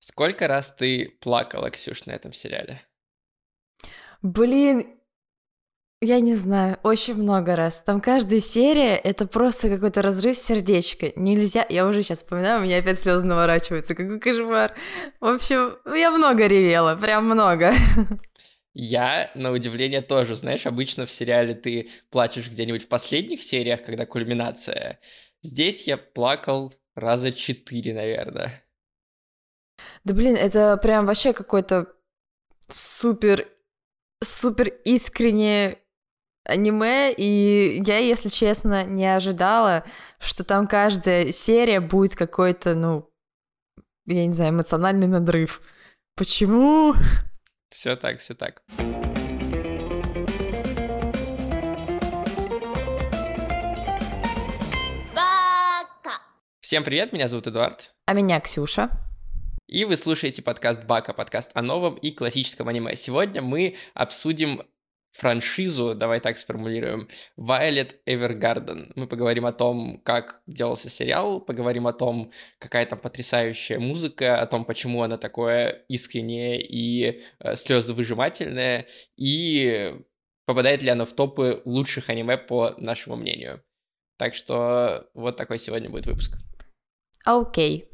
Сколько раз ты плакала, Ксюш, на этом сериале? Блин, я не знаю, очень много раз. Там каждая серия — это просто какой-то разрыв сердечка. Нельзя... Я уже сейчас вспоминаю, у меня опять слезы наворачиваются. Какой кошмар. В общем, я много ревела, прям много. Я, на удивление, тоже. Знаешь, обычно в сериале ты плачешь где-нибудь в последних сериях, когда кульминация. Здесь я плакал раза четыре, наверное. Да блин, это прям вообще какой-то супер, супер искреннее аниме, и я, если честно, не ожидала, что там каждая серия будет какой-то, ну, я не знаю, эмоциональный надрыв. Почему? Все так, все так. Всем привет, меня зовут Эдуард. А меня Ксюша. И вы слушаете подкаст Бака, подкаст о новом и классическом аниме. Сегодня мы обсудим франшизу, давай так сформулируем, Violet Evergarden. Мы поговорим о том, как делался сериал, поговорим о том, какая там потрясающая музыка, о том, почему она такое искреннее и э, слезовыжимательное, и попадает ли она в топы лучших аниме по нашему мнению. Так что вот такой сегодня будет выпуск. Окей. Okay.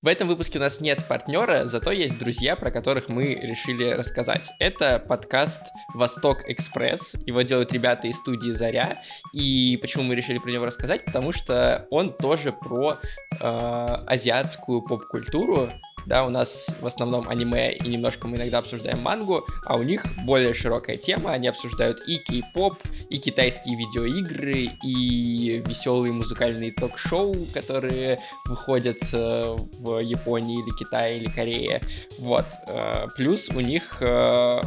В этом выпуске у нас нет партнера, зато есть друзья, про которых мы решили рассказать. Это подкаст «Восток Экспресс». Его делают ребята из студии «Заря». И почему мы решили про него рассказать? Потому что он тоже про э, азиатскую поп-культуру, да, у нас в основном аниме и немножко мы иногда обсуждаем мангу, а у них более широкая тема, они обсуждают и кей-поп, и китайские видеоигры, и веселые музыкальные ток-шоу, которые выходят э, в Японии или Китае или Корее, вот. Э, плюс у них э,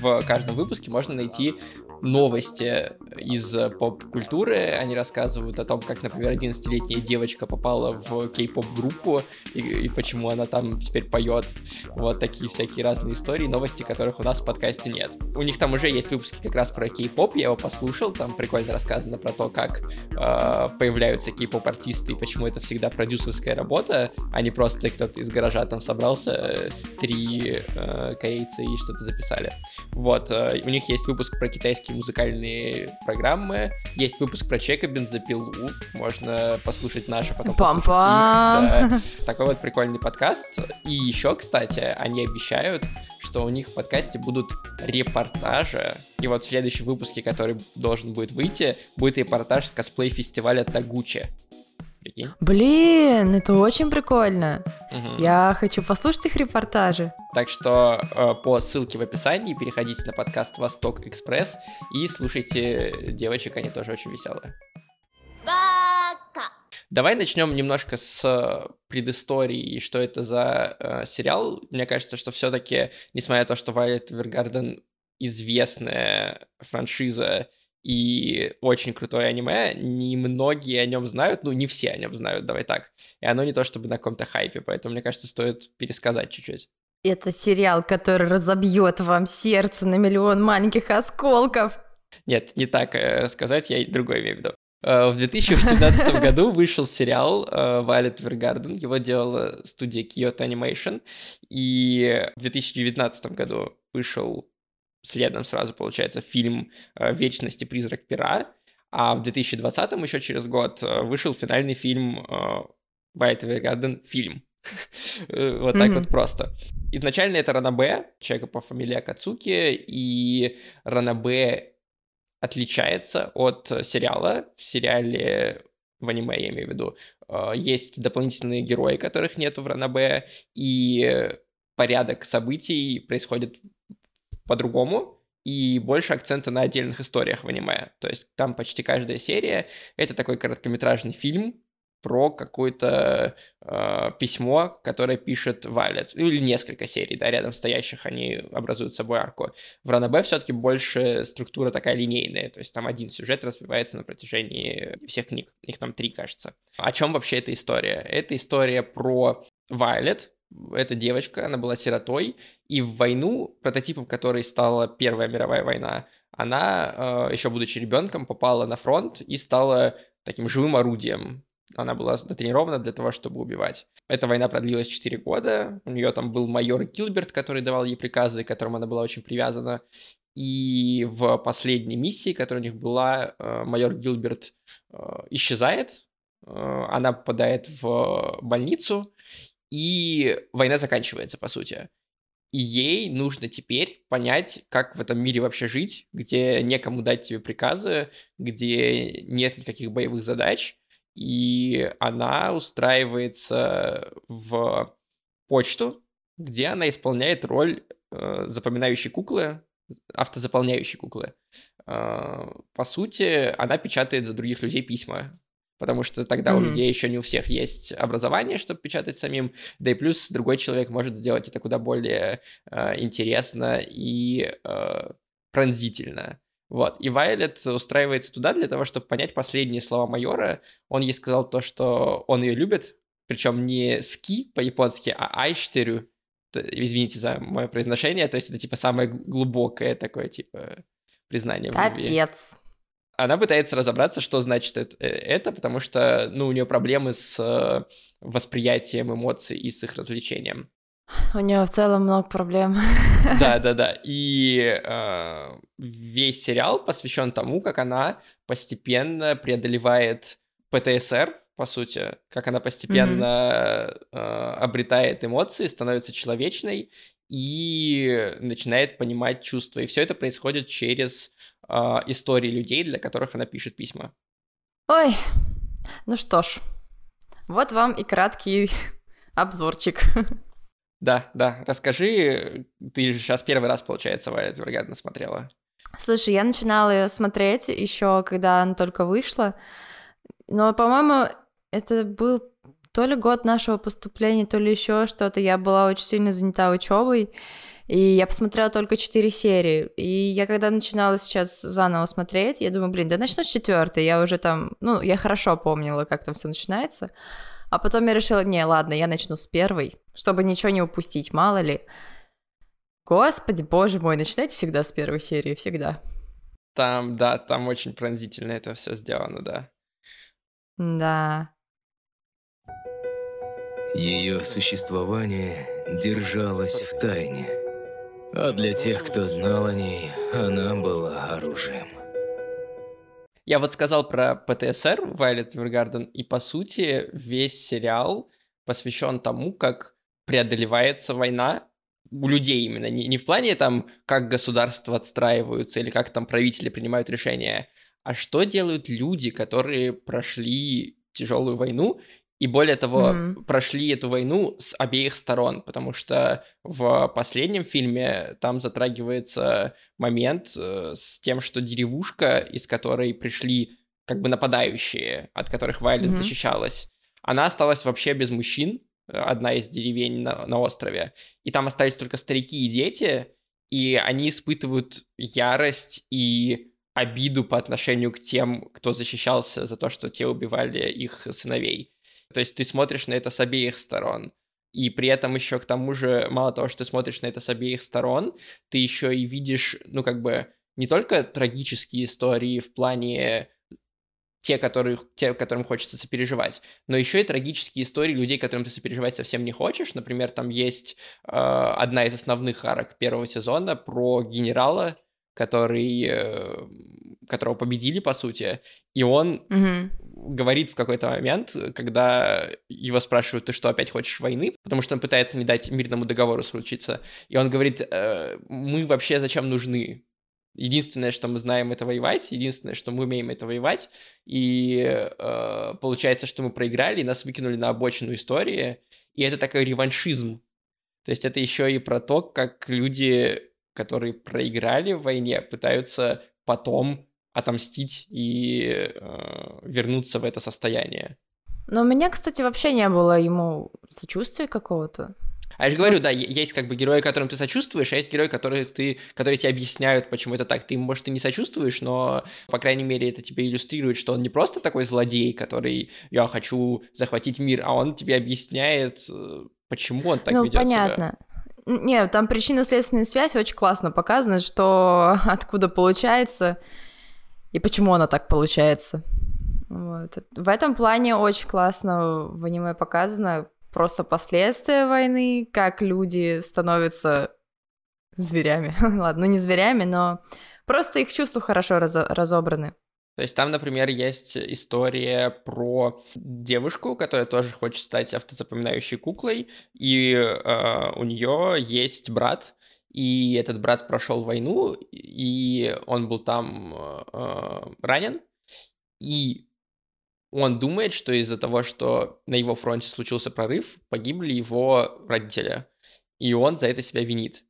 в каждом выпуске можно найти новости из поп-культуры. Они рассказывают о том, как, например, 11-летняя девочка попала в кей-поп-группу и, и почему она там теперь поет. Вот такие всякие разные истории, новости, которых у нас в подкасте нет. У них там уже есть выпуски как раз про кей-поп, я его послушал, там прикольно рассказано про то, как э, появляются кей-поп-артисты и почему это всегда продюсерская работа, а не просто кто-то из гаража там собрался, э, три э, корейца и что-то записали. Вот, э, у них есть выпуск про китайский музыкальные программы. Есть выпуск про Чека Бензопилу, можно послушать наши, потом Пам -пам. Да. Такой вот прикольный подкаст. И еще, кстати, они обещают, что у них в подкасте будут репортажи. И вот в следующем выпуске, который должен будет выйти, будет репортаж с косплей-фестиваля Тагучи. Прикинь? Блин, это очень прикольно. Угу. Я хочу послушать их репортажи. Так что э, по ссылке в описании переходите на подкаст Восток Экспресс и слушайте девочек, они тоже очень веселые. Давай начнем немножко с э, предыстории, что это за э, сериал. Мне кажется, что все-таки, несмотря на то, что Violet Evergarden известная франшиза, и очень крутое аниме, немногие о нем знают, ну, не все о нем знают, давай так. И оно не то чтобы на каком-то хайпе, поэтому, мне кажется, стоит пересказать чуть-чуть. Это сериал, который разобьет вам сердце на миллион маленьких осколков. Нет, не так э, сказать, я другой имею в виду. Э, в 2018 году вышел сериал э, Violet Evergarden, его делала студия Kyoto Animation, и в 2019 году вышел следом сразу, получается, фильм э, «Вечность и призрак пера», а в 2020-м, еще через год, э, вышел финальный фильм «Вайт э, Гарден» фильм. Вот так вот просто. Изначально это Ранабе, человека по фамилии Акацуки, и Ранабе отличается от сериала. В сериале в аниме, я имею в виду, есть дополнительные герои, которых нету в Ранабе, и порядок событий происходит по-другому, и больше акцента на отдельных историях в аниме. То есть там почти каждая серия — это такой короткометражный фильм про какое-то э, письмо, которое пишет Вайлет. Ну, или несколько серий, да, рядом стоящих, они образуют собой арку. В Ранабе все-таки больше структура такая линейная, то есть там один сюжет развивается на протяжении всех книг. Их там три, кажется. О чем вообще эта история? Это история про Вайлет, эта девочка, она была сиротой, и в войну, прототипом которой стала Первая мировая война, она, э, еще будучи ребенком, попала на фронт и стала таким живым орудием она была натренирована для того, чтобы убивать. Эта война продлилась 4 года. У нее там был майор Гилберт, который давал ей приказы, к которым она была очень привязана. И в последней миссии, которая у них была, э, майор Гилберт э, исчезает. Она попадает в больницу, и война заканчивается, по сути. И ей нужно теперь понять, как в этом мире вообще жить, где некому дать тебе приказы, где нет никаких боевых задач, и она устраивается в почту, где она исполняет роль э, запоминающей куклы, автозаполняющей куклы. Э, по сути, она печатает за других людей письма, потому что тогда mm-hmm. у людей еще не у всех есть образование, чтобы печатать самим, да и плюс другой человек может сделать это куда более э, интересно и э, пронзительно. Вот. И Вайлет устраивается туда для того, чтобы понять последние слова майора. Он ей сказал то, что он ее любит, причем не ски по-японски, а айштерю. Извините за мое произношение, то есть это типа самое глубокое такое типа признание в любви. Капец. Она пытается разобраться, что значит это, э, это, потому что, ну, у нее проблемы с э, восприятием эмоций и с их развлечением. У нее в целом много проблем. Да, да, да. И э, весь сериал посвящен тому, как она постепенно преодолевает ПТСР, по сути, как она постепенно mm-hmm. э, обретает эмоции, становится человечной и начинает понимать чувства. И все это происходит через э, истории людей, для которых она пишет письма. Ой, ну что ж, вот вам и краткий обзорчик. Да, да, расскажи, ты же сейчас первый раз, получается, Вайолет Эвергарден смотрела. Слушай, я начинала ее смотреть еще, когда она только вышла, но, по-моему, это был то ли год нашего поступления, то ли еще что-то. Я была очень сильно занята учебой, и я посмотрела только четыре серии. И я когда начинала сейчас заново смотреть, я думаю, блин, да начну с четвертой. Я уже там, ну, я хорошо помнила, как там все начинается. А потом я решила, не, ладно, я начну с первой, чтобы ничего не упустить, мало ли. Господи, боже мой, начинайте всегда с первой серии, всегда. Там, да, там очень пронзительно это все сделано, да. Да. Ее существование держалось в тайне, а для тех, кто знал о ней, она была оружием. Я вот сказал про ПТСР Вайлет Эвергарден, и по сути весь сериал посвящен тому, как преодолевается война у людей именно, не, не в плане там, как государства отстраиваются или как там правители принимают решения, а что делают люди, которые прошли тяжелую войну и более того, mm-hmm. прошли эту войну с обеих сторон, потому что в последнем фильме там затрагивается момент э, с тем, что деревушка, из которой пришли как бы нападающие, от которых Вайлет mm-hmm. защищалась, она осталась вообще без мужчин, э, одна из деревень на, на острове, и там остались только старики и дети, и они испытывают ярость и обиду по отношению к тем, кто защищался за то, что те убивали их сыновей. То есть ты смотришь на это с обеих сторон. И при этом еще к тому же, мало того, что ты смотришь на это с обеих сторон, ты еще и видишь, ну, как бы, не только трагические истории в плане те, которые, те, которым хочется сопереживать, но еще и трагические истории людей, которым ты сопереживать совсем не хочешь. Например, там есть э, одна из основных арок первого сезона про генерала, который, э, которого победили, по сути, и он mm-hmm. Говорит в какой-то момент, когда его спрашивают, ты что, опять хочешь войны? Потому что он пытается не дать мирному договору случиться. И он говорит, э, мы вообще зачем нужны? Единственное, что мы знаем, это воевать. Единственное, что мы умеем, это воевать. И э, получается, что мы проиграли, нас выкинули на обочину истории. И это такой реваншизм. То есть это еще и про то, как люди которые проиграли в войне, пытаются потом отомстить и э, вернуться в это состояние. Но у меня, кстати, вообще не было ему сочувствия какого-то. А я же говорю, да, есть как бы герои, которым ты сочувствуешь, а есть герои, которые, ты, которые тебе объясняют, почему это так. Ты, может, и не сочувствуешь, но, по крайней мере, это тебе иллюстрирует, что он не просто такой злодей, который «я хочу захватить мир», а он тебе объясняет, э, почему он так ну, ведет понятно. себя. Не, там причинно-следственная связь очень классно показана, что откуда получается и почему она так получается. Вот. В этом плане очень классно в аниме показано просто последствия войны, как люди становятся зверями. Ладно, ну не зверями, но просто их чувства хорошо раз разобраны. То есть там, например, есть история про девушку, которая тоже хочет стать автозапоминающей куклой, и э, у нее есть брат, и этот брат прошел войну, и он был там э, ранен, и он думает, что из-за того, что на его фронте случился прорыв, погибли его родители, и он за это себя винит.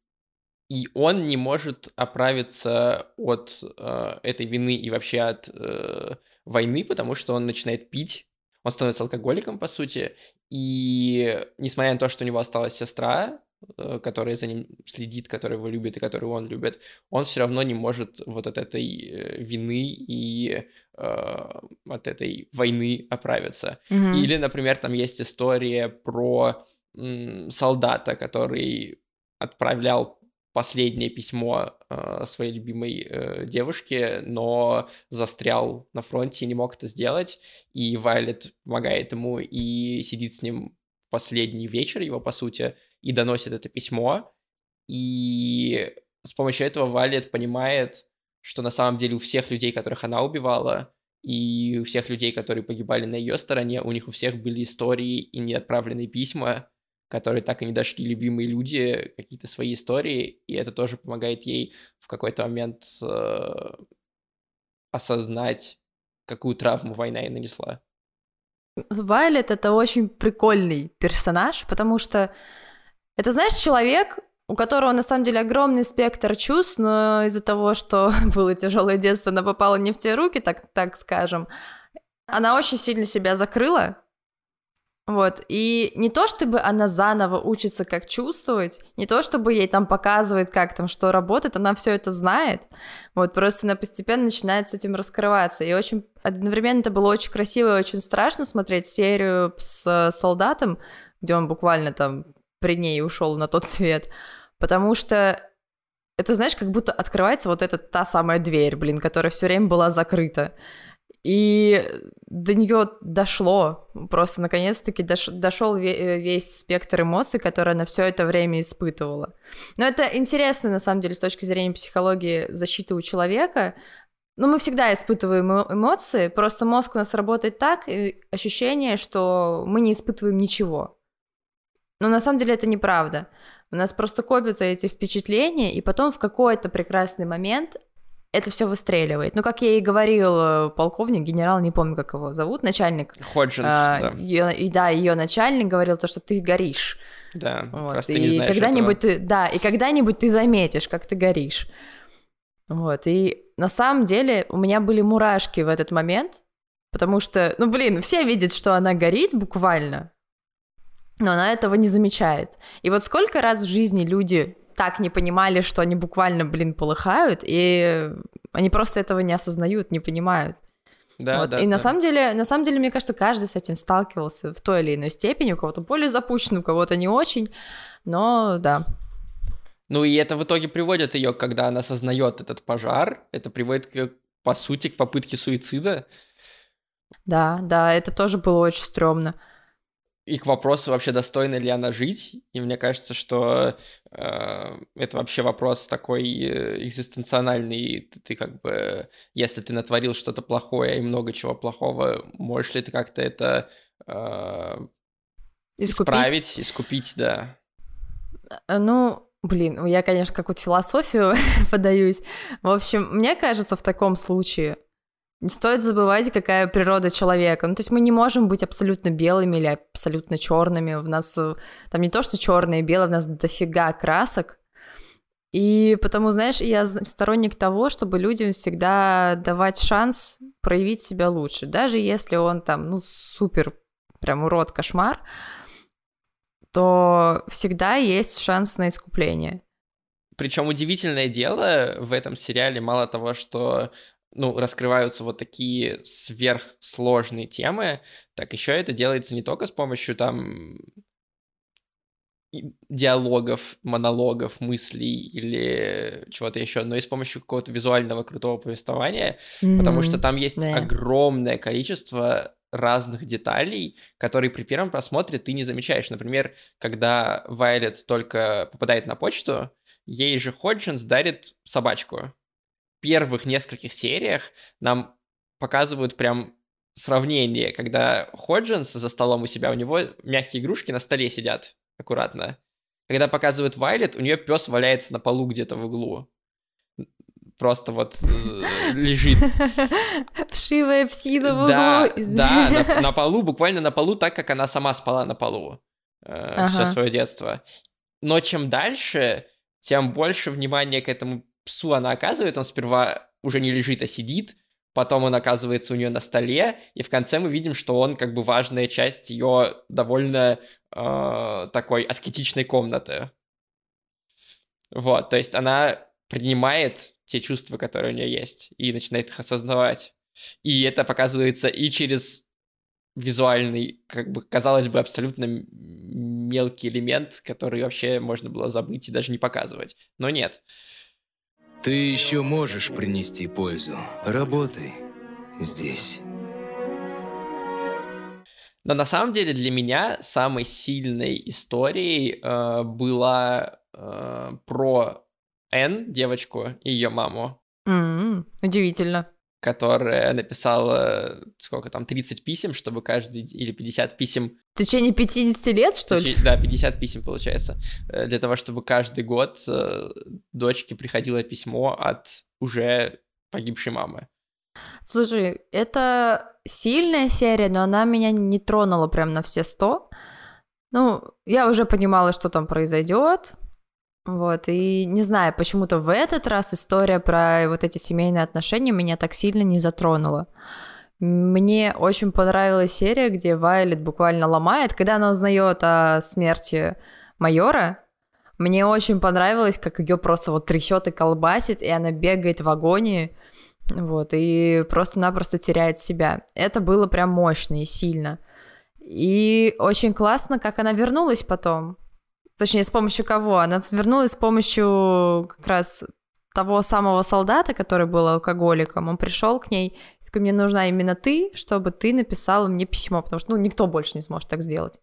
И он не может оправиться от э, этой вины и вообще от э, войны, потому что он начинает пить, он становится алкоголиком, по сути, и несмотря на то, что у него осталась сестра, э, которая за ним следит, которая его любит и которую он любит, он все равно не может вот от этой э, вины и э, от этой войны оправиться. Mm-hmm. Или, например, там есть история про м, солдата, который отправлял последнее письмо э, своей любимой э, девушке, но застрял на фронте и не мог это сделать. И Вайлет помогает ему и сидит с ним последний вечер его, по сути, и доносит это письмо. И с помощью этого Вайлет понимает, что на самом деле у всех людей, которых она убивала, и у всех людей, которые погибали на ее стороне, у них у всех были истории и неотправленные письма, которые так и не дошли любимые люди, какие-то свои истории, и это тоже помогает ей в какой-то момент э, осознать, какую травму война ей нанесла. Вайлет — это очень прикольный персонаж, потому что это, знаешь, человек, у которого на самом деле огромный спектр чувств, но из-за того, что было тяжелое детство, она попала не в те руки, так, так скажем, она очень сильно себя закрыла, вот, и не то, чтобы она заново учится, как чувствовать, не то, чтобы ей там показывает, как там что работает, она все это знает, вот, просто она постепенно начинает с этим раскрываться, и очень, одновременно это было очень красиво и очень страшно смотреть серию с солдатом, где он буквально там при ней ушел на тот свет, потому что это, знаешь, как будто открывается вот эта та самая дверь, блин, которая все время была закрыта. И до нее дошло, просто наконец-таки дош, дошел весь спектр эмоций, которые она все это время испытывала. Но это интересно, на самом деле, с точки зрения психологии защиты у человека. Ну, мы всегда испытываем эмоции, просто мозг у нас работает так, ощущение, что мы не испытываем ничего. Но на самом деле это неправда. У нас просто копятся эти впечатления, и потом в какой-то прекрасный момент это все выстреливает. Ну, как я и говорил, полковник, генерал, не помню, как его зовут, начальник. Ходжинс, а, да. Ее, и да, ее начальник говорил то, что ты горишь. Да, вот. и ты не знаешь когда-нибудь этого. ты, да, и когда-нибудь ты заметишь, как ты горишь. Вот, и на самом деле у меня были мурашки в этот момент, потому что, ну, блин, все видят, что она горит буквально, но она этого не замечает. И вот сколько раз в жизни люди так не понимали, что они буквально, блин, полыхают, и они просто этого не осознают, не понимают. Да, вот. да. И да. на самом деле, на самом деле, мне кажется, каждый с этим сталкивался в той или иной степени, у кого-то более запущен, у кого-то не очень, но да. Ну и это в итоге приводит ее, когда она осознает этот пожар, это приводит, к, по сути, к попытке суицида. Да, да, это тоже было очень стрёмно и к вопросу вообще достойна ли она жить. И мне кажется, что э, это вообще вопрос такой э, экзистенциональный. Ты, ты как бы, если ты натворил что-то плохое и много чего плохого, можешь ли ты как-то это э, искупить? исправить, искупить, да? Э, ну, блин, я, конечно, какую-то философию подаюсь. В общем, мне кажется, в таком случае не стоит забывать, какая природа человека. Ну, то есть мы не можем быть абсолютно белыми или абсолютно черными. В нас э, там не то, что черное и белое, в нас дофига красок. И потому, знаешь, я сторонник того, чтобы людям всегда давать шанс проявить себя лучше. Даже если он там, ну, супер, прям урод, кошмар, то всегда есть шанс на искупление. Причем удивительное дело в этом сериале, мало того, что ну, раскрываются вот такие сверхсложные темы, так еще это делается не только с помощью там диалогов, монологов, мыслей или чего-то еще, но и с помощью какого-то визуального крутого повествования, mm-hmm. потому что там есть да. огромное количество разных деталей, которые при первом просмотре ты не замечаешь. Например, когда Вайлет только попадает на почту, ей же Ходжинс дарит собачку. Первых нескольких сериях нам показывают прям сравнение, когда Ходжинс за столом у себя, у него мягкие игрушки на столе сидят аккуратно. Когда показывают Вайлет, у нее пес валяется на полу где-то в углу. Просто вот э, лежит. Вшивая псина в да, углу. Да, на, на полу, буквально на полу, так как она сама спала на полу э, ага. все свое детство. Но чем дальше, тем больше внимания к этому псу она оказывает. Он сперва уже не лежит, а сидит, потом он оказывается у нее на столе, и в конце мы видим, что он как бы важная часть ее довольно э, такой аскетичной комнаты. Вот, то есть она принимает те чувства, которые у нее есть, и начинает их осознавать. И это показывается и через визуальный, как бы, казалось бы, абсолютно мелкий элемент, который вообще можно было забыть и даже не показывать. Но нет. Ты еще можешь принести пользу. Работай здесь. Но на самом деле для меня самой сильной историей э, была э, про Н, девочку, и ее маму. Mm-hmm. Удивительно которая написала, сколько там, 30 писем, чтобы каждый, или 50 писем... В течение 50 лет, что ли? Да, 50 писем, получается. Э, для того, чтобы каждый год э, дочке приходило письмо от уже погибшей мамы. Слушай, это сильная серия, но она меня не тронула прям на все сто. Ну, я уже понимала, что там произойдет, вот, и не знаю, почему-то в этот раз история про вот эти семейные отношения меня так сильно не затронула. Мне очень понравилась серия, где Вайлет буквально ломает, когда она узнает о смерти майора. Мне очень понравилось, как ее просто вот трясет и колбасит, и она бегает в агонии, вот, и просто-напросто теряет себя. Это было прям мощно и сильно. И очень классно, как она вернулась потом. Точнее, с помощью кого? Она вернулась с помощью как раз того самого солдата, который был алкоголиком. Он пришел к ней, такой, мне нужна именно ты, чтобы ты написала мне письмо, потому что, ну, никто больше не сможет так сделать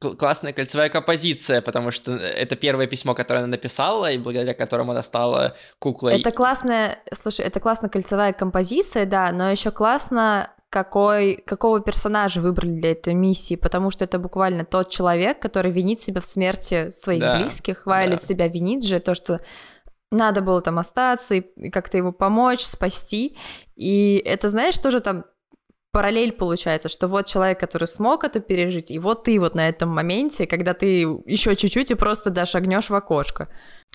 классная кольцевая композиция, потому что это первое письмо, которое она написала, и благодаря которому она стала куклой. Это классная, слушай, это классная кольцевая композиция, да, но еще классно какой, какого персонажа выбрали для этой миссии, потому что это буквально тот человек, который винит себя в смерти своих да, близких, Вайлет да. себя винит же, то, что надо было там остаться и как-то его помочь, спасти. И это, знаешь, тоже там параллель получается, что вот человек, который смог это пережить, и вот ты вот на этом моменте, когда ты еще чуть-чуть и просто да, шагнешь в окошко.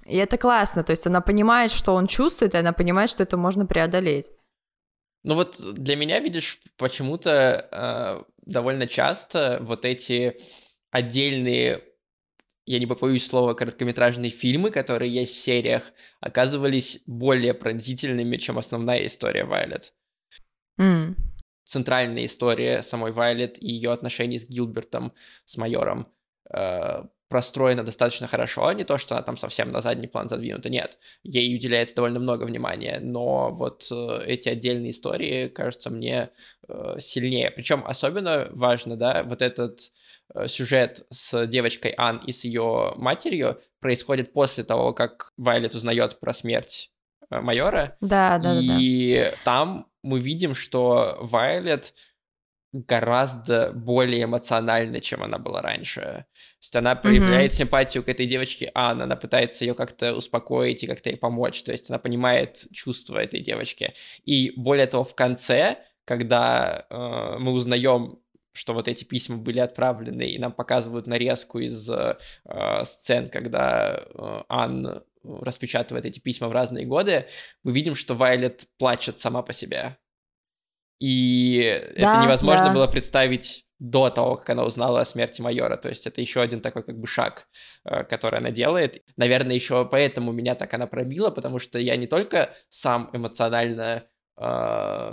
И это классно, то есть она понимает, что он чувствует, и она понимает, что это можно преодолеть. Ну вот для меня, видишь, почему-то э, довольно часто вот эти отдельные, я не побоюсь слова, короткометражные фильмы, которые есть в сериях, оказывались более пронзительными, чем основная история Вайлет. Mm. Центральная история самой Вайлет и ее отношений с Гилбертом, с майором, э, простроена достаточно хорошо, а не то, что она там совсем на задний план задвинута, нет. Ей уделяется довольно много внимания, но вот э, эти отдельные истории кажутся мне э, сильнее. Причем особенно важно, да, вот этот сюжет с девочкой Ан и с ее матерью происходит после того, как Вайлет узнает про смерть э, майора. Да, да, и да. И там мы видим, что Вайлет гораздо более эмоциональна, чем она была раньше. То есть она проявляет mm-hmm. симпатию к этой девочке Анна, она пытается ее как-то успокоить и как-то ей помочь, то есть она понимает чувства этой девочки. И более того, в конце, когда э, мы узнаем что вот эти письма были отправлены, и нам показывают нарезку из э, сцен, когда э, Ан распечатывает эти письма в разные годы, мы видим, что Вайлет плачет сама по себе. И да, это невозможно да. было представить до того, как она узнала о смерти майора. То есть это еще один такой как бы шаг, э, который она делает. Наверное, еще поэтому меня так она пробила, потому что я не только сам эмоционально э,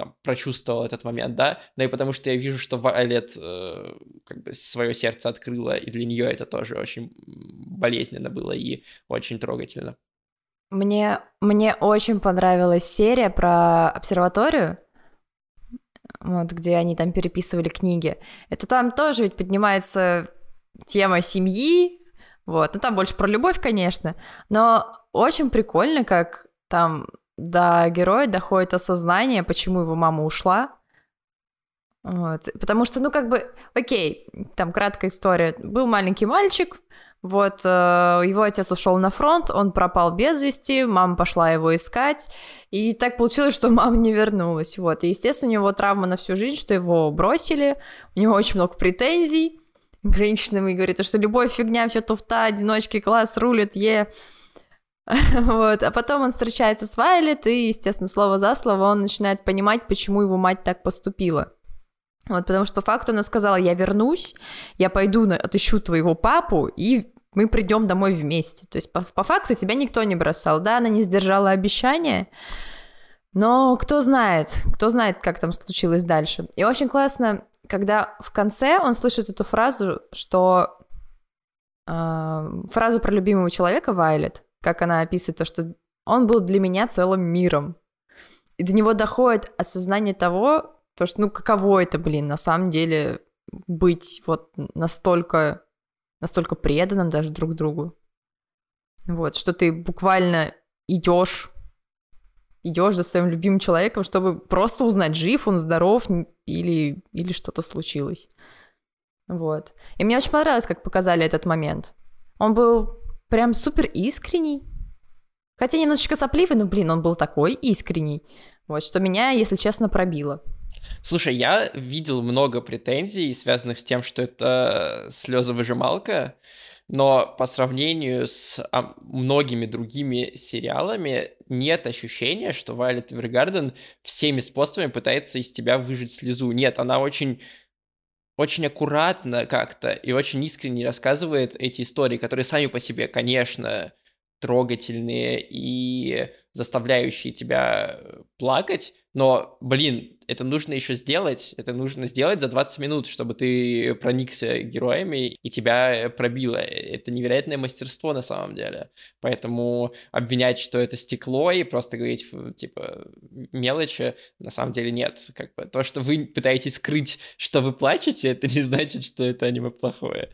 там, прочувствовал этот момент, да, но и потому что я вижу, что Вайлет э, как бы свое сердце открыла, и для нее это тоже очень болезненно было и очень трогательно. Мне, мне очень понравилась серия про обсерваторию, вот, где они там переписывали книги. Это там тоже ведь поднимается тема семьи, вот, ну там больше про любовь, конечно, но очень прикольно, как там до героя доходит осознание, почему его мама ушла. Вот. Потому что, ну, как бы, окей, там краткая история. Был маленький мальчик, вот, э, его отец ушел на фронт, он пропал без вести, мама пошла его искать, и так получилось, что мама не вернулась, вот. И, естественно, у него травма на всю жизнь, что его бросили, у него очень много претензий к женщинам, и говорит, что любовь фигня, все туфта, одиночки, класс рулит, е... Вот. А потом он встречается с Вайлет, и, естественно, слово за слово он начинает понимать, почему его мать так поступила. Вот, потому что по факту она сказала, я вернусь, я пойду на, отыщу твоего папу, и мы придем домой вместе. То есть по, по факту тебя никто не бросал, да, она не сдержала обещания, но кто знает, кто знает, как там случилось дальше. И очень классно, когда в конце он слышит эту фразу, что э, фразу про любимого человека Вайлет, как она описывает то, что он был для меня целым миром. И до него доходит осознание того, то, что, ну, каково это, блин, на самом деле быть вот настолько, настолько преданным даже друг другу. Вот, что ты буквально идешь, идешь за своим любимым человеком, чтобы просто узнать, жив он, здоров или, или что-то случилось. Вот. И мне очень понравилось, как показали этот момент. Он был прям супер искренний. Хотя немножечко сопливый, но, блин, он был такой искренний. Вот, что меня, если честно, пробило. Слушай, я видел много претензий, связанных с тем, что это слезовыжималка, но по сравнению с а, многими другими сериалами нет ощущения, что Вайлет Эвергарден всеми способами пытается из тебя выжить слезу. Нет, она очень очень аккуратно как-то и очень искренне рассказывает эти истории, которые сами по себе, конечно, трогательные и заставляющие тебя э, плакать, но, блин, это нужно еще сделать, это нужно сделать за 20 минут, чтобы ты проникся героями и тебя пробило. Это невероятное мастерство на самом деле. Поэтому обвинять, что это стекло и просто говорить, типа, мелочи, на самом деле нет. Как бы то, что вы пытаетесь скрыть, что вы плачете, это не значит, что это аниме плохое.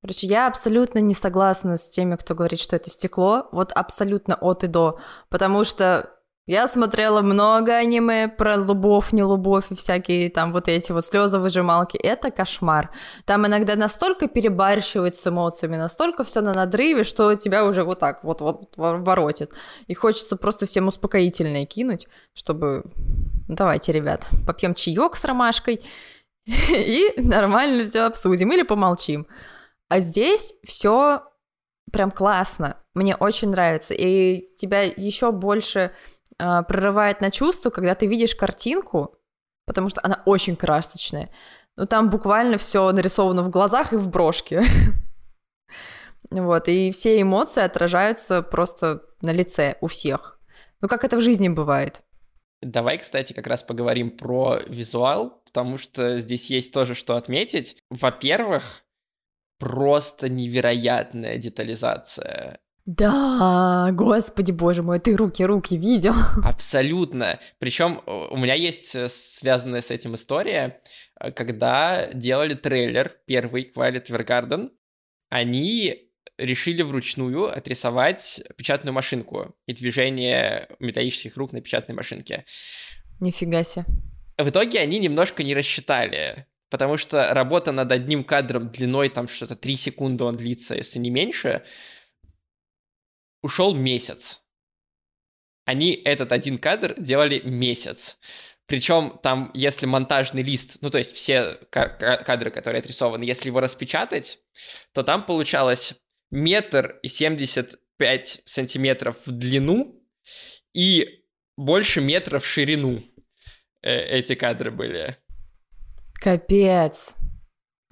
Короче, я абсолютно не согласна с теми, кто говорит, что это стекло. Вот абсолютно от и до. Потому что я смотрела много аниме про любовь, не любовь и всякие там вот эти вот слезы выжималки. Это кошмар. Там иногда настолько перебарщивать с эмоциями, настолько все на надрыве, что тебя уже вот так вот, вот воротит. И хочется просто всем успокоительное кинуть, чтобы... Ну, давайте, ребят, попьем чаек с ромашкой и нормально все обсудим или помолчим. А здесь все прям классно. Мне очень нравится. И тебя еще больше э, прорывает на чувство, когда ты видишь картинку, потому что она очень красочная. Ну, там буквально все нарисовано в глазах и в брошке. Вот, и все эмоции отражаются просто на лице у всех. Ну, как это в жизни бывает. Давай, кстати, как раз поговорим про визуал, потому что здесь есть тоже что отметить. Во-первых, просто невероятная детализация да, господи боже мой, ты руки-руки видел. Абсолютно. Причем у меня есть э, связанная с этим история, э, когда делали трейлер первый Quiet Evergarden, они решили вручную отрисовать печатную машинку и движение металлических рук на печатной машинке. Нифига себе. В итоге они немножко не рассчитали, потому что работа над одним кадром длиной там что-то 3 секунды он длится, если не меньше, ушел месяц. Они этот один кадр делали месяц. Причем там, если монтажный лист, ну то есть все кадры, которые отрисованы, если его распечатать, то там получалось метр и семьдесят пять сантиметров в длину и больше метра в ширину э, эти кадры были. Капец.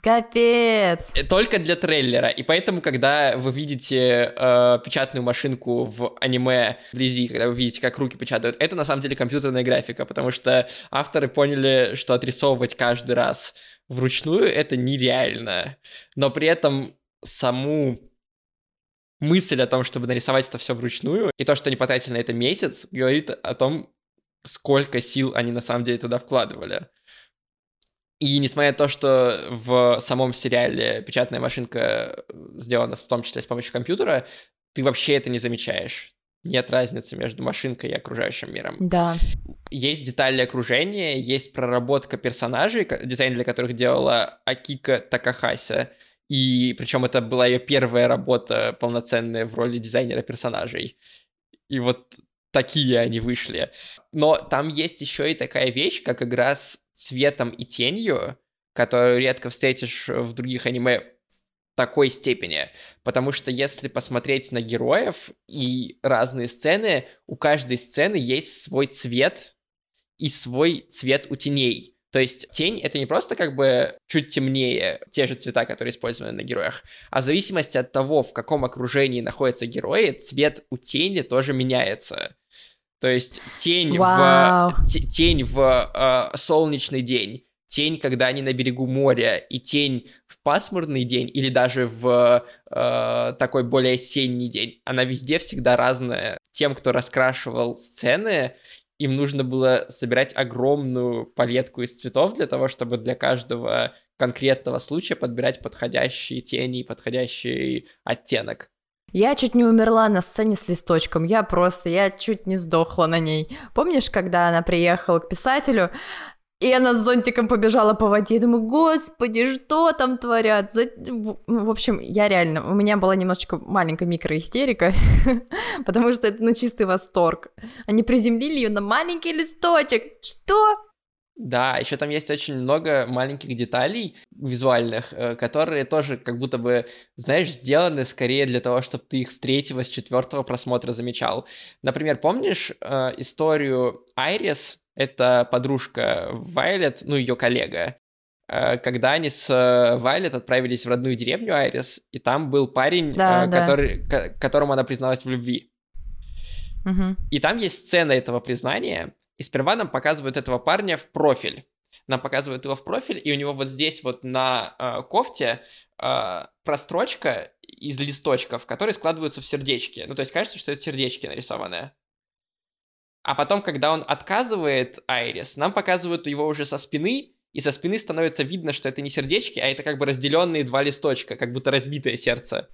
Капец. Э, Только для трейлера. И поэтому, когда вы видите э, печатную машинку в аниме вблизи, когда вы видите, как руки печатают, это на самом деле компьютерная графика, потому что авторы поняли, что отрисовывать каждый раз вручную это нереально. Но при этом саму мысль о том, чтобы нарисовать это все вручную, и то, что они потратили на это месяц, говорит о том, сколько сил они на самом деле туда вкладывали. И несмотря на то, что в самом сериале печатная машинка сделана в том числе с помощью компьютера, ты вообще это не замечаешь. Нет разницы между машинкой и окружающим миром. Да. Есть детали окружения, есть проработка персонажей, дизайн для которых делала Акика Такахася. И причем это была ее первая работа полноценная в роли дизайнера персонажей. И вот такие они вышли. Но там есть еще и такая вещь, как игра с цветом и тенью, которую редко встретишь в других аниме такой степени. Потому что если посмотреть на героев и разные сцены, у каждой сцены есть свой цвет и свой цвет у теней. То есть тень — это не просто как бы чуть темнее те же цвета, которые использованы на героях, а в зависимости от того, в каком окружении находятся герои, цвет у тени тоже меняется. То есть тень Вау. в тень в э, солнечный день, тень, когда они на берегу моря, и тень в пасмурный день, или даже в э, такой более осенний день, она везде всегда разная. Тем, кто раскрашивал сцены, им нужно было собирать огромную палетку из цветов для того, чтобы для каждого конкретного случая подбирать подходящие тени и подходящий оттенок. Я чуть не умерла на сцене с листочком, я просто, я чуть не сдохла на ней. Помнишь, когда она приехала к писателю, и она с зонтиком побежала по воде. Я думаю, господи, что там творят? За... Ну, в общем, я реально, у меня была немножечко маленькая микроистерика, потому что это на чистый восторг. Они приземлили ее на маленький листочек. Что? Да, еще там есть очень много маленьких деталей визуальных, э, которые тоже как будто бы, знаешь, сделаны скорее для того, чтобы ты их с третьего, с четвертого просмотра замечал. Например, помнишь э, историю Айрис, это подружка Вайлет, ну, ее коллега, э, когда они с Вайлет отправились в родную деревню Айрис, и там был парень, Да, э, да. который, ко- которому она призналась в любви. Мгм. И там есть сцена этого признания, и сперва нам показывают этого парня в профиль. Нам показывают его в профиль, и у него вот здесь вот на э, кофте э, прострочка из листочков, которые складываются в сердечки. Ну, то есть кажется, что это сердечки нарисованные. А потом, когда он отказывает Айрис, нам показывают его уже со спины, и со спины становится видно, что это не сердечки, а это как бы разделенные два листочка, как будто разбитое сердце.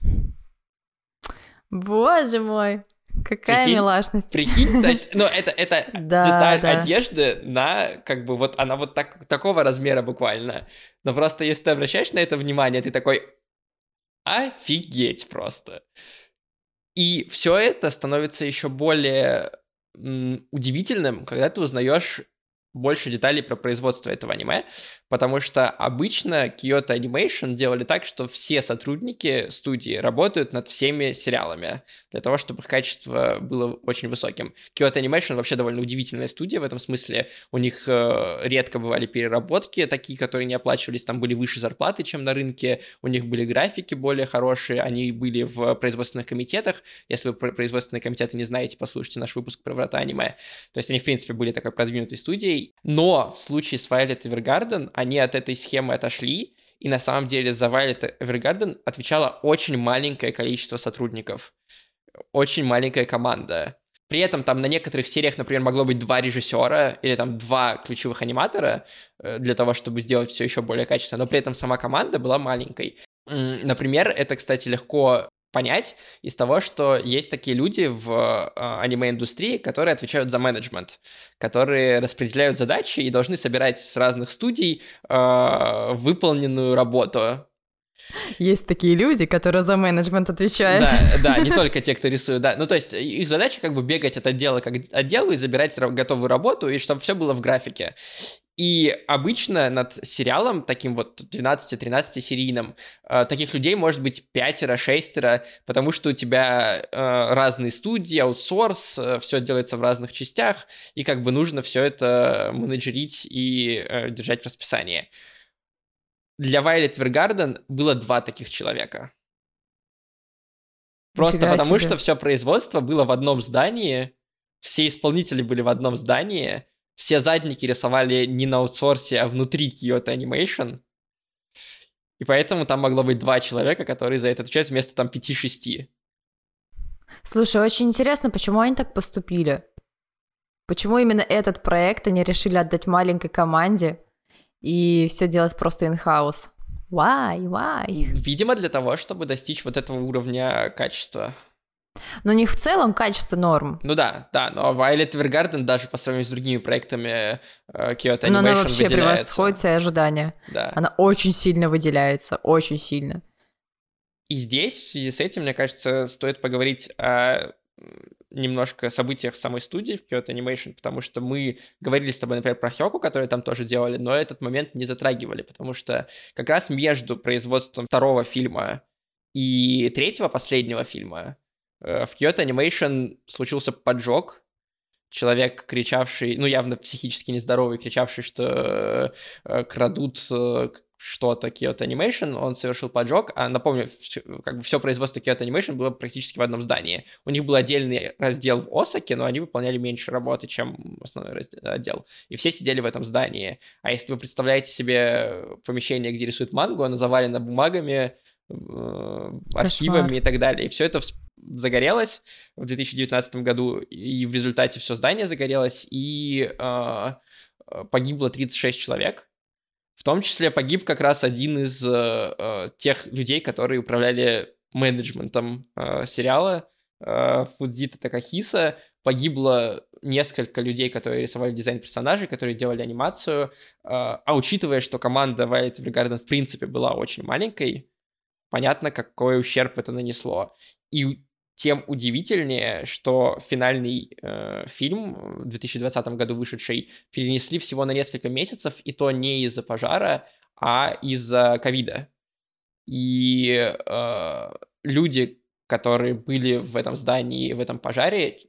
Боже мой, какая Прикинь, милашность. Прикинь, то есть, ну, это, это Да, деталь да. одежды на, как бы, вот она вот так, такого размера буквально. Но просто если ты обращаешь на это внимание, ты такой, офигеть просто. И все это становится еще более удивительным, когда ты узнаешь больше деталей про производство этого аниме, потому что обычно Kyoto Animation делали так, что все сотрудники студии работают над всеми сериалами, для того, чтобы качество было очень высоким. Kyoto Animation вообще довольно удивительная студия в этом смысле. У них э, редко бывали переработки, такие, которые не оплачивались, там были выше зарплаты, чем на рынке, у них были графики более хорошие, они были в производственных комитетах. Если вы про производственные комитеты не знаете, послушайте наш выпуск про врата аниме. То есть они, в принципе, были такой продвинутой студией. Но в случае с Violet Evergarden они от этой схемы отошли, и на самом деле за Violet Evergarden отвечало очень маленькое количество сотрудников. Очень маленькая команда. При этом там на некоторых сериях, например, могло быть два режиссера или там два ключевых аниматора э, для того, чтобы сделать все еще более качественно, но при этом сама команда была маленькой. Например, это, кстати, легко понять из того, что есть такие люди в э, аниме-индустрии, которые отвечают за менеджмент, которые распределяют задачи и должны собирать с разных студий э, выполненную работу. Есть такие люди, которые за менеджмент отвечают. Да, да, не только те, кто рисует, да. Ну, то есть их задача как бы бегать от отдела к отделу и забирать ра- готовую работу, и чтобы все было в графике. И обычно над сериалом, таким вот 12-13 серийным, таких людей может быть пятеро-шестеро, потому что у тебя разные студии, аутсорс, все делается в разных частях, и как бы нужно все это менеджерить и держать в расписании. для Violet Evergarden было два таких человека. Просто Нифига потому, себе. что все производство было в одном здании, все исполнители были в одном здании, все задники рисовали не на аутсорсе, а внутри Kyoto Animation. И поэтому там могло быть два человека, которые за это отвечают вместо там пяти-шести. Слушай, очень интересно, почему они так поступили? Почему именно этот проект они решили отдать маленькой команде и все делать просто in-house? Why? Why? Видимо, для того, чтобы достичь вот этого уровня качества. Но у них в целом качество норм. Ну да, да, но Violet Evergarden даже по сравнению с другими проектами э, Kyoto Animation Но она вообще выделяется. превосходит свои ожидания. Да. Она очень сильно выделяется, очень сильно. И здесь, в связи с этим, мне кажется, стоит поговорить о немножко событиях самой студии в Kyoto Animation, потому что мы говорили с тобой, например, про Хёку, который там тоже делали, но этот момент не затрагивали, потому что как раз между производством второго фильма и третьего, последнего фильма в Kyoto Animation случился поджог, человек, кричавший, ну, явно психически нездоровый, кричавший, что э, крадут э, что-то Kyoto Animation, он совершил поджог, а напомню, как бы все производство Kyoto Animation было практически в одном здании. У них был отдельный раздел в Осаке, но они выполняли меньше работы, чем основной разде- отдел. И все сидели в этом здании. А если вы представляете себе помещение, где рисуют мангу, оно завалено бумагами, э, архивами и так далее. И все это загорелось в 2019 году, и в результате все здание загорелось, и э, погибло 36 человек. В том числе погиб как раз один из э, э, тех людей, которые управляли менеджментом э, сериала, э, Фудзита Такахиса. Погибло несколько людей, которые рисовали дизайн персонажей, которые делали анимацию. Э, а учитывая, что команда Violet Evergarden в принципе была очень маленькой, понятно, какой ущерб это нанесло. И тем удивительнее, что финальный э, фильм в 2020 году вышедший перенесли всего на несколько месяцев, и то не из-за пожара, а из-за ковида. И э, люди, которые были в этом здании, в этом пожаре,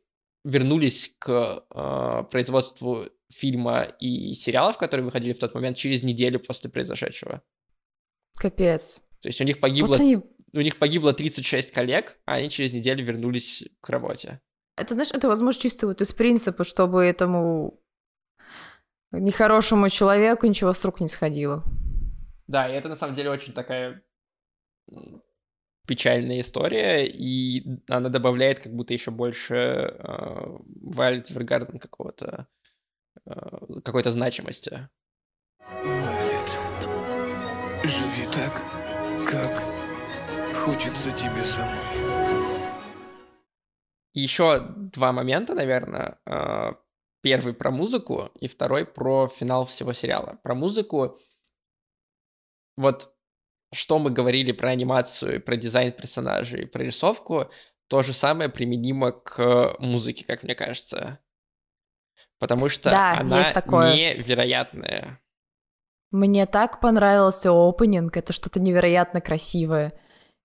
вернулись к э, производству фильма и сериалов, которые выходили в тот момент, через неделю после произошедшего. Капец. То есть у них погибло Вот они... у них погибло 36 коллег, а они через неделю вернулись к работе. Это, знаешь, это, возможно, чисто вот из принципа, чтобы этому нехорошему человеку ничего с рук не сходило. Да, и это на самом деле очень такая печальная история, и она добавляет как будто еще больше э, Violet Evergarden какого-то э, какой-то значимости. Вайлет, живи так, как хочется тебе самой. Еще два момента, наверное. Э, Первый про музыку и второй про финал всего сериала. Про музыку. Вот что мы говорили про анимацию, про дизайн персонажей, и про рисовку, то же самое применимо к музыке, как мне кажется. Потому что Да, она есть такое. невероятная. Мне так понравился опенинг, это что-то невероятно красивое.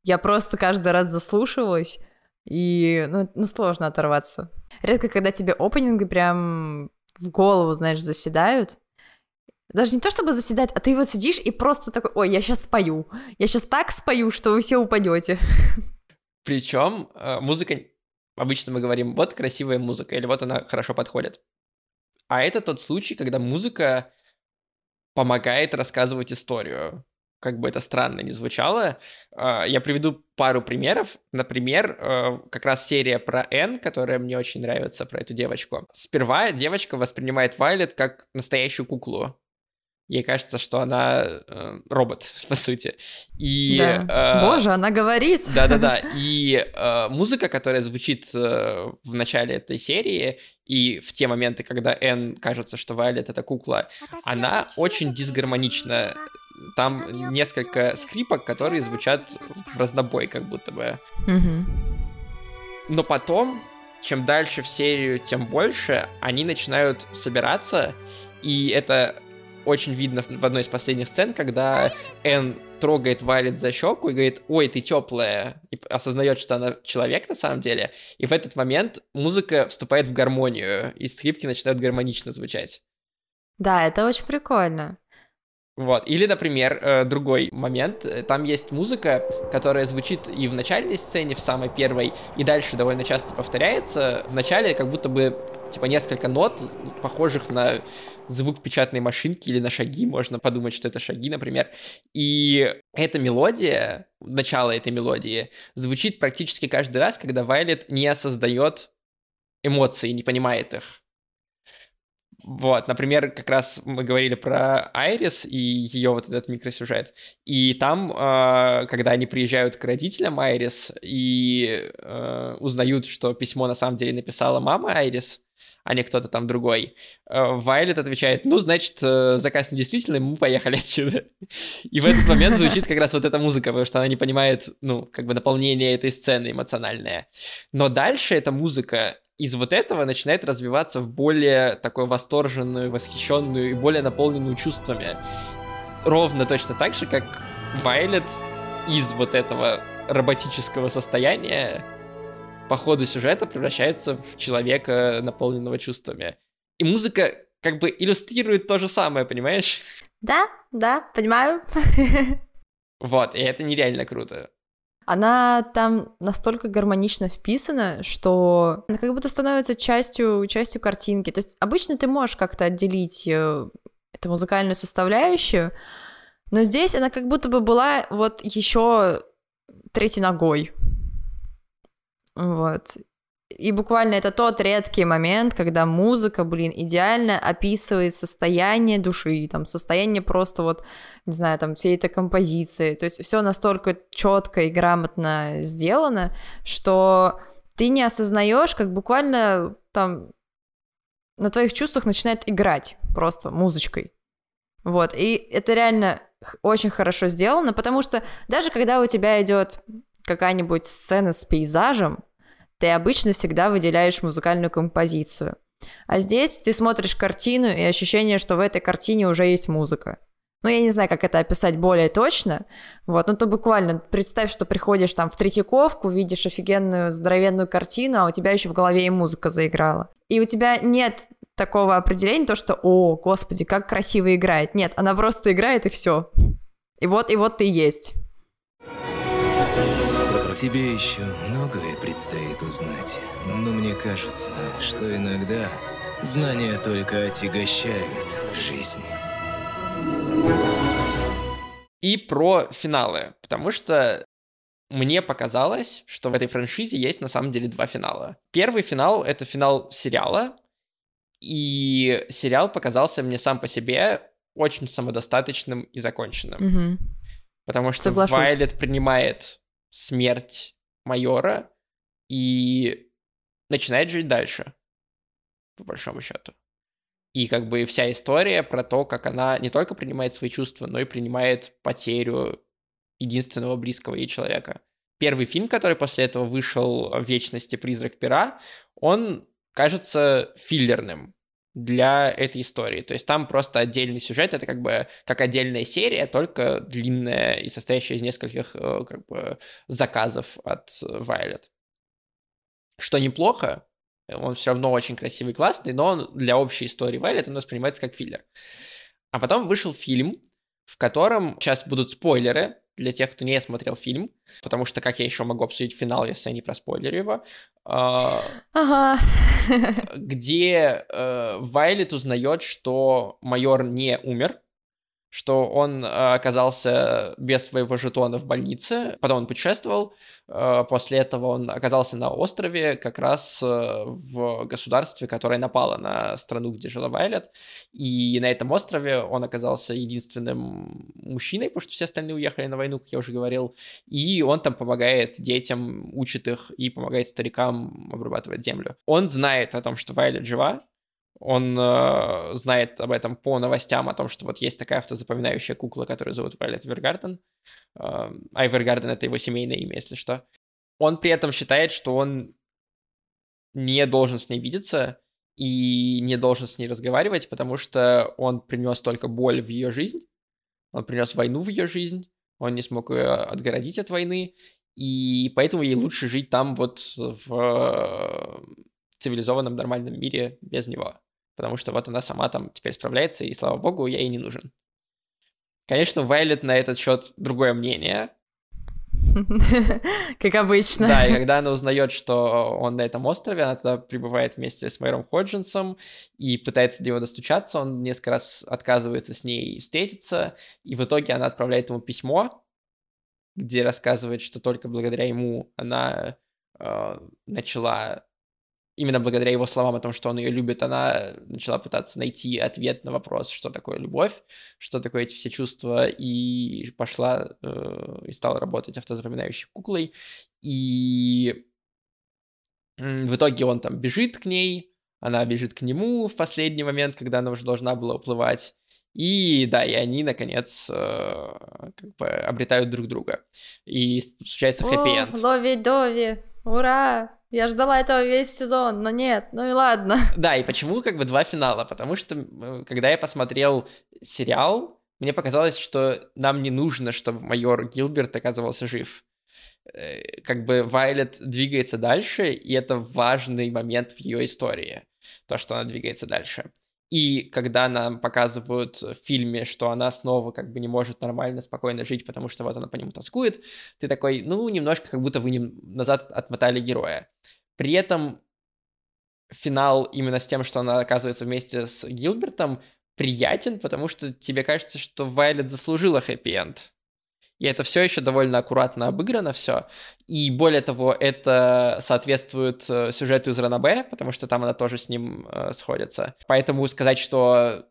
Я просто каждый раз заслушивалась, и ну, ну сложно оторваться. Редко, когда тебе опенинги прям в голову, знаешь, заседают. Даже не то чтобы заседать, а ты вот сидишь и просто такой, ой, я сейчас спою. Я сейчас так спою, что вы все упадете. Причем э, музыка, обычно мы говорим, вот красивая музыка, или вот она хорошо подходит. А это тот случай, когда музыка помогает рассказывать историю. Как бы это странно ни звучало. Э, Я приведу пару примеров. Например, э, как раз серия про Н, которая мне очень нравится, про эту девочку. Сперва девочка воспринимает Вайлет как настоящую куклу. Ей кажется, что она э, робот, по сути. И, Да. э, Боже, она говорит. да-да-да. И э, музыка, которая звучит э, в начале этой серии, и в те моменты, когда Энн кажется, что Вайлет это кукла, она очень дисгармонична. Там несколько скрипок, которые звучат в разнобой, как будто бы. Мгм. Но потом, чем дальше в серию, тем больше они начинают собираться, и это очень видно в в одной из последних сцен, когда Энн трогает Вайлет за щеку и говорит, ой, ты теплая, и осознает, что она человек на самом деле, и в этот момент музыка вступает в гармонию, и скрипки начинают гармонично звучать. Да, это очень прикольно. Вот. Или, например, э, другой момент. Там есть музыка, которая звучит и в начальной сцене, в самой первой, и дальше довольно часто повторяется. В начале как будто бы типа несколько нот, похожих на звук печатной машинки или на шаги, можно подумать, что это шаги, например. И эта мелодия, начало этой мелодии, звучит практически каждый раз, когда Вайлет не создает эмоции, не понимает их. Вот, например, как раз мы говорили про Айрис и ее вот этот микросюжет. И там, э, когда они приезжают к родителям Айрис и э, узнают, что письмо на самом деле написала мама Айрис, а не кто-то там другой. Э, Вайлет отвечает, ну, значит, заказ недействительный, мы поехали отсюда. И в этот момент звучит как раз вот эта музыка, потому что она не понимает, ну, как бы наполнение этой сцены эмоциональное. Но дальше эта музыка из вот этого начинает развиваться в более такой восторженную, восхищенную и более наполненную чувствами. Ровно точно так же, как Вайлет из вот этого роботического состояния по ходу сюжета превращается в человека, наполненного чувствами. И музыка как бы иллюстрирует то же самое, понимаешь? Да, да, понимаю. Вот, и это нереально круто. Она там настолько гармонично вписана, что она как будто становится частью, частью картинки. То есть обычно ты можешь как-то отделить э, эту музыкальную составляющую, но здесь она как будто бы была вот еще третьей ногой. Вот. И буквально это тот редкий момент, когда музыка, блин, идеально описывает состояние души, там, состояние просто вот, не знаю, там, всей этой композиции. То есть все настолько четко и грамотно сделано, что ты не осознаешь, как буквально там на твоих чувствах начинает играть просто музычкой. Вот, и это реально очень хорошо сделано, потому что даже когда у тебя идет какая-нибудь сцена с пейзажем, ты обычно всегда выделяешь музыкальную композицию. А здесь ты смотришь картину, и ощущение, что в этой картине уже есть музыка. Ну, я не знаю, как это описать более точно. Вот, ну, то буквально представь, что приходишь там в Третьяковку, видишь офигенную здоровенную картину, а у тебя еще в голове и музыка заиграла. И у тебя нет такого определения, то, что, о, господи, как красиво играет. Нет, она просто играет, и все. И вот, и вот ты есть. Тебе еще многое предстоит узнать, но мне кажется, что иногда знания только отягощают жизнь. И про финалы, потому что мне показалось, что в этой франшизе есть на самом деле два финала. Первый финал — это финал сериала, и сериал показался мне сам по себе очень самодостаточным и законченным. Угу. Потому что Соглашусь. Вайлет принимает смерть майора и начинает жить дальше, по большому счету. И как бы вся история про то, как она не только принимает свои чувства, но и принимает потерю единственного близкого ей человека. Первый фильм, который после этого вышел в «Вечности. Призрак пера», он кажется филлерным для этой истории. То есть там просто отдельный сюжет, это как бы как отдельная серия, только длинная и состоящая из нескольких э, как бы заказов от Violet. Что неплохо, он все равно очень красивый, классный, но он для общей истории Violet он воспринимается как филлер. А потом вышел фильм, в котором сейчас будут спойлеры, для тех, кто не смотрел фильм, потому что как я еще могу обсудить финал, если я не проспойлерю его, ага. где э, Вайлет узнает, что майор не умер, что он э, оказался без своего жетона в больнице, потом он путешествовал, э, после этого он оказался на острове, как раз э, в государстве, которое напало на страну, где жила Вайлет, и на этом острове он оказался единственным мужчиной, потому что все остальные уехали на войну, как я уже говорил, и он там помогает детям, учит их и помогает старикам обрабатывать землю. Он знает о том, что Вайлет жива, он э, знает об этом по новостям, о том, что вот есть такая автозапоминающая кукла, которую зовут Вайлет Вергарден. Э, а Вергарден — это его семейное имя, если что. Он при этом считает, что он не должен с ней видеться и не должен с ней разговаривать, потому что он принес только боль в ее жизнь, он принес войну в ее жизнь, он не смог ее отгородить от войны, и поэтому ей лучше жить там вот в цивилизованном нормальном мире без него потому что вот она сама там теперь справляется, и слава богу, я ей не нужен. Конечно, Вайлет на этот счет другое мнение. Как обычно. Да, и когда она узнает, что он на этом острове, она туда прибывает вместе с Майром Ходжинсом и пытается до него достучаться, он несколько раз отказывается с ней встретиться, и в итоге она отправляет ему письмо, где рассказывает, что только благодаря ему она э, начала именно благодаря его словам о том, что он ее любит, она начала пытаться найти ответ на вопрос, что такое любовь, что такое эти все чувства, и пошла э, и стала работать автозапоминающей куклой. И в итоге он там бежит к ней, она бежит к нему в последний момент, когда она уже должна была уплывать. И да, и они, наконец, э, как бы обретают друг друга. И случается хэппи-энд. Лови-дови, ура! Я ждала этого весь сезон, но нет, ну и ладно. Да, и почему как бы два финала? Потому что, когда я посмотрел сериал, мне показалось, что нам не нужно, чтобы майор Гилберт оказывался жив. Э, как бы Вайлет двигается дальше, и это важный момент в ее истории, то, что она двигается дальше. И когда нам показывают в фильме, что она снова как бы не может нормально, спокойно жить, потому что вот она по нему тоскует, ты такой, ну, немножко как будто вы назад отмотали героя. При этом финал именно с тем, что она оказывается вместе с Гилбертом, приятен, потому что тебе кажется, что Вайлет заслужила хэппи-энд. И это все еще довольно аккуратно обыграно все. И более того, это соответствует э, сюжету из Ранабе, потому что там она тоже с ним э, сходится. Поэтому сказать, что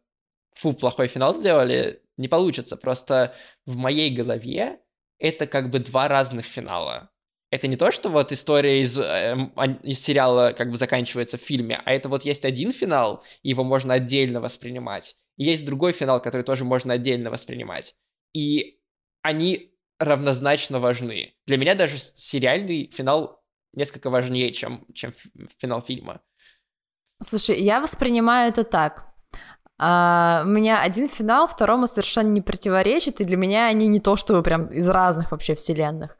фу, плохой финал сделали, не получится. Просто в моей голове это как бы два разных финала. Это не то, что вот история из, э, из сериала как бы заканчивается в фильме, а это вот есть один финал, и его можно отдельно воспринимать. И есть другой финал, который тоже можно отдельно воспринимать. И они равнозначно важны. Для меня даже сериальный финал несколько важнее, чем, чем финал фильма. Слушай, я воспринимаю это так. А, у меня один финал второму совершенно не противоречит, и для меня они не то, чтобы прям из разных вообще вселенных.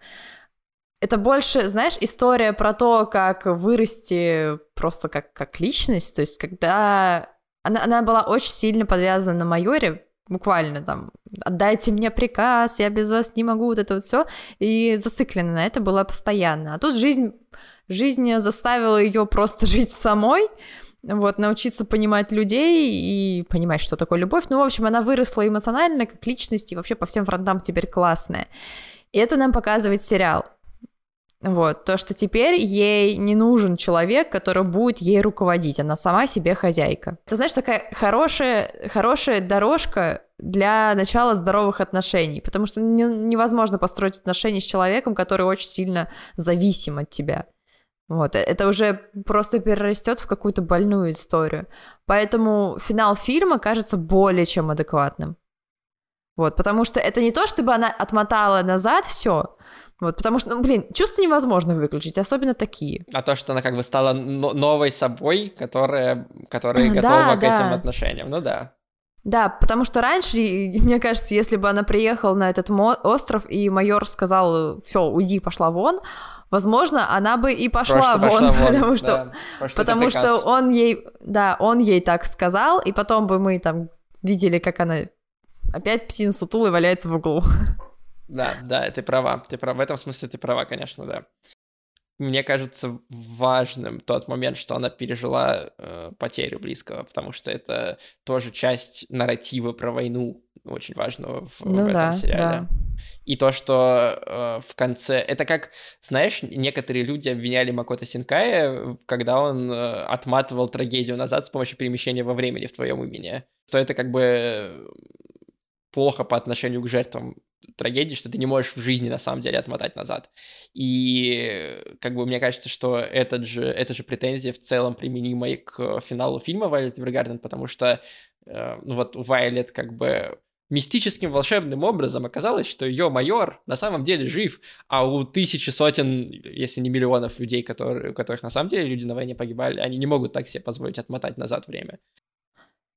Это больше, знаешь, история про то, как вырасти просто как, как личность, то есть когда... Она, она была очень сильно подвязана на майоре, буквально там отдайте мне приказ, я без вас не могу, вот это вот все, и зациклена на это была постоянно. А тут жизнь, жизнь заставила ее просто жить самой, вот, научиться понимать людей и понимать, что такое любовь. Ну, в общем, она выросла эмоционально, как личность, и вообще по всем фронтам теперь классная. И это нам показывает сериал. Вот, то, что теперь ей не нужен человек, который будет ей руководить, она сама себе хозяйка. Это, знаешь, такая хорошая, хорошая дорожка для начала здоровых отношений, потому что не, невозможно построить отношения с человеком, который очень сильно зависим от тебя. Вот, э, это уже просто перерастет в какую-то больную историю. Поэтому финал фильма кажется более чем адекватным. Вот, потому что это не то, чтобы она отмотала назад все, вот, потому что, ну, блин, чувства невозможно выключить, особенно такие. А то, что она как бы стала новой собой, которая, которая готова да, к да. этим отношениям, ну да. Да, потому что раньше, мне кажется, если бы она приехала на этот остров, и майор сказал, все, уйди, пошла вон, возможно, она бы и пошла вон, пошла вон, потому что, да, потому что он ей, да, он ей так сказал, и потом бы мы там видели, как она опять псин сутулый валяется в углу. Да, да, ты права. Ты права. В этом смысле ты права, конечно, да. Мне кажется важным тот момент, что она пережила э, потерю близкого, потому что это тоже часть нарратива про войну очень важного в, ну, в этом да, сериале. Да. И то, что э, в конце... Это как, знаешь, некоторые люди обвиняли Макото Синкая, когда он э, отматывал трагедию назад с помощью перемещения во времени в твоем имени. Что это как бы плохо по отношению к жертвам трагедии, что ты не можешь в жизни на самом деле отмотать назад. И как бы мне кажется, что этот же, эта же претензия в целом применима и к финалу фильма Вайлет Эвергарден, потому что э, ну вот Вайлет как бы мистическим волшебным образом оказалось, что ее майор на самом деле жив, а у тысячи сотен, если не миллионов людей, которые, у которых на самом деле люди на войне погибали, они не могут так себе позволить отмотать назад время.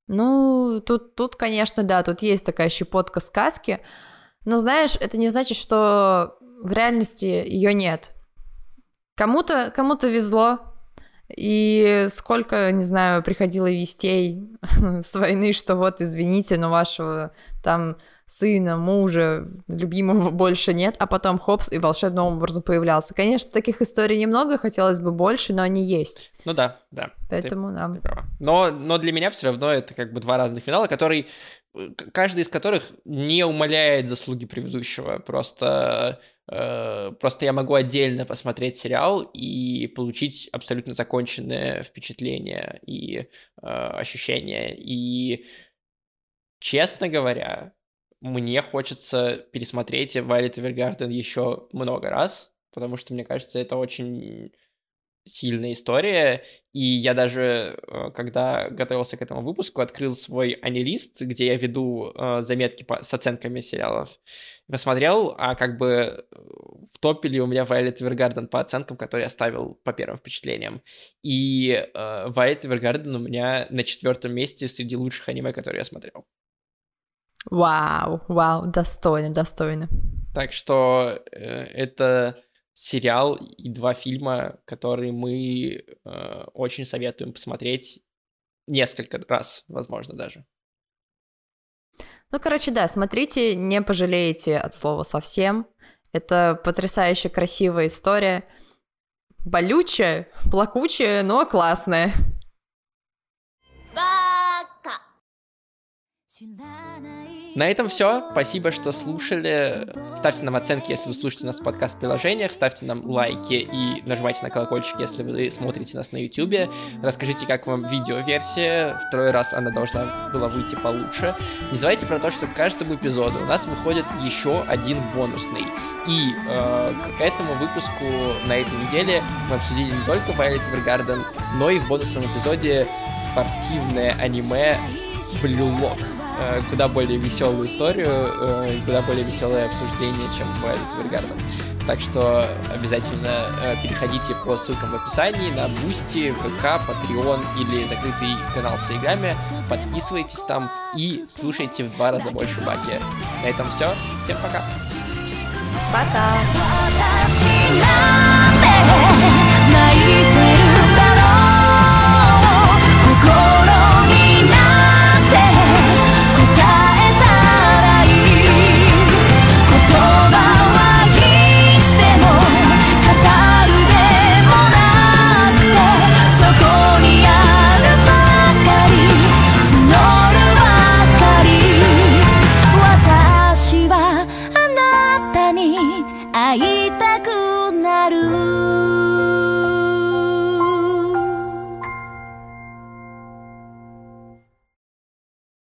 Ну, тут, тут, конечно, да, тут есть такая щепотка сказки, но знаешь, это не значит, что в реальности ее нет. Кому-то кому везло, и сколько, не знаю, приходило вестей с войны, что вот, извините, но вашего там сына, мужа, любимого больше нет, а потом хопс и волшебным образом появлялся. Конечно, таких историй немного, хотелось бы больше, но они есть. Ну да, да. Поэтому, ты, да. ты права. Но, но для меня все равно это как бы два разных финала, который каждый из которых не умаляет заслуги предыдущего. Просто, э, просто я могу отдельно посмотреть сериал и получить абсолютно законченное впечатление и э, ощущение. И, честно говоря, мне хочется пересмотреть Violet Evergarden еще много раз, потому что, мне кажется, это очень сильная история, и я даже, э, когда готовился к этому выпуску, открыл свой анилист, где я веду э, заметки по, с оценками сериалов, посмотрел, а как бы э, в топе ли у меня Violet Evergarden по оценкам, которые я ставил по первым впечатлениям. И э, Violet Evergarden у меня на четвертом месте среди лучших аниме, которые я смотрел. Вау, вау, достойно, достойно. Так что э, это сериал и два фильма, которые мы э, очень советуем посмотреть несколько раз, возможно, даже. Ну, короче, да, смотрите, не пожалеете от слова совсем. Это потрясающе красивая история. Болючая, плакучая, но классная. На этом все. Спасибо, что слушали. Ставьте нам оценки, если вы слушаете нас в подкаст-приложениях. Ставьте нам лайки и нажимайте на колокольчик, если вы смотрите нас на YouTube. Расскажите, как вам видеоверсия. Второй раз она должна была выйти получше. Не забывайте про то, что к каждому эпизоду у нас выходит еще один бонусный. И э, к этому выпуску на этой неделе мы обсудили не только Violet Evergarden, но и в бонусном эпизоде спортивное аниме Blue Lock. Э, куда более веселую историю, э, куда более веселое обсуждение, чем Violet Evergarden. Так что обязательно э, переходите по ссылкам в описании на Boosty, ВК, Patreon или закрытый канал в Телеграме. Подписывайтесь там и слушайте в два раза больше Баки. На этом все. Всем пока. Пока. 会い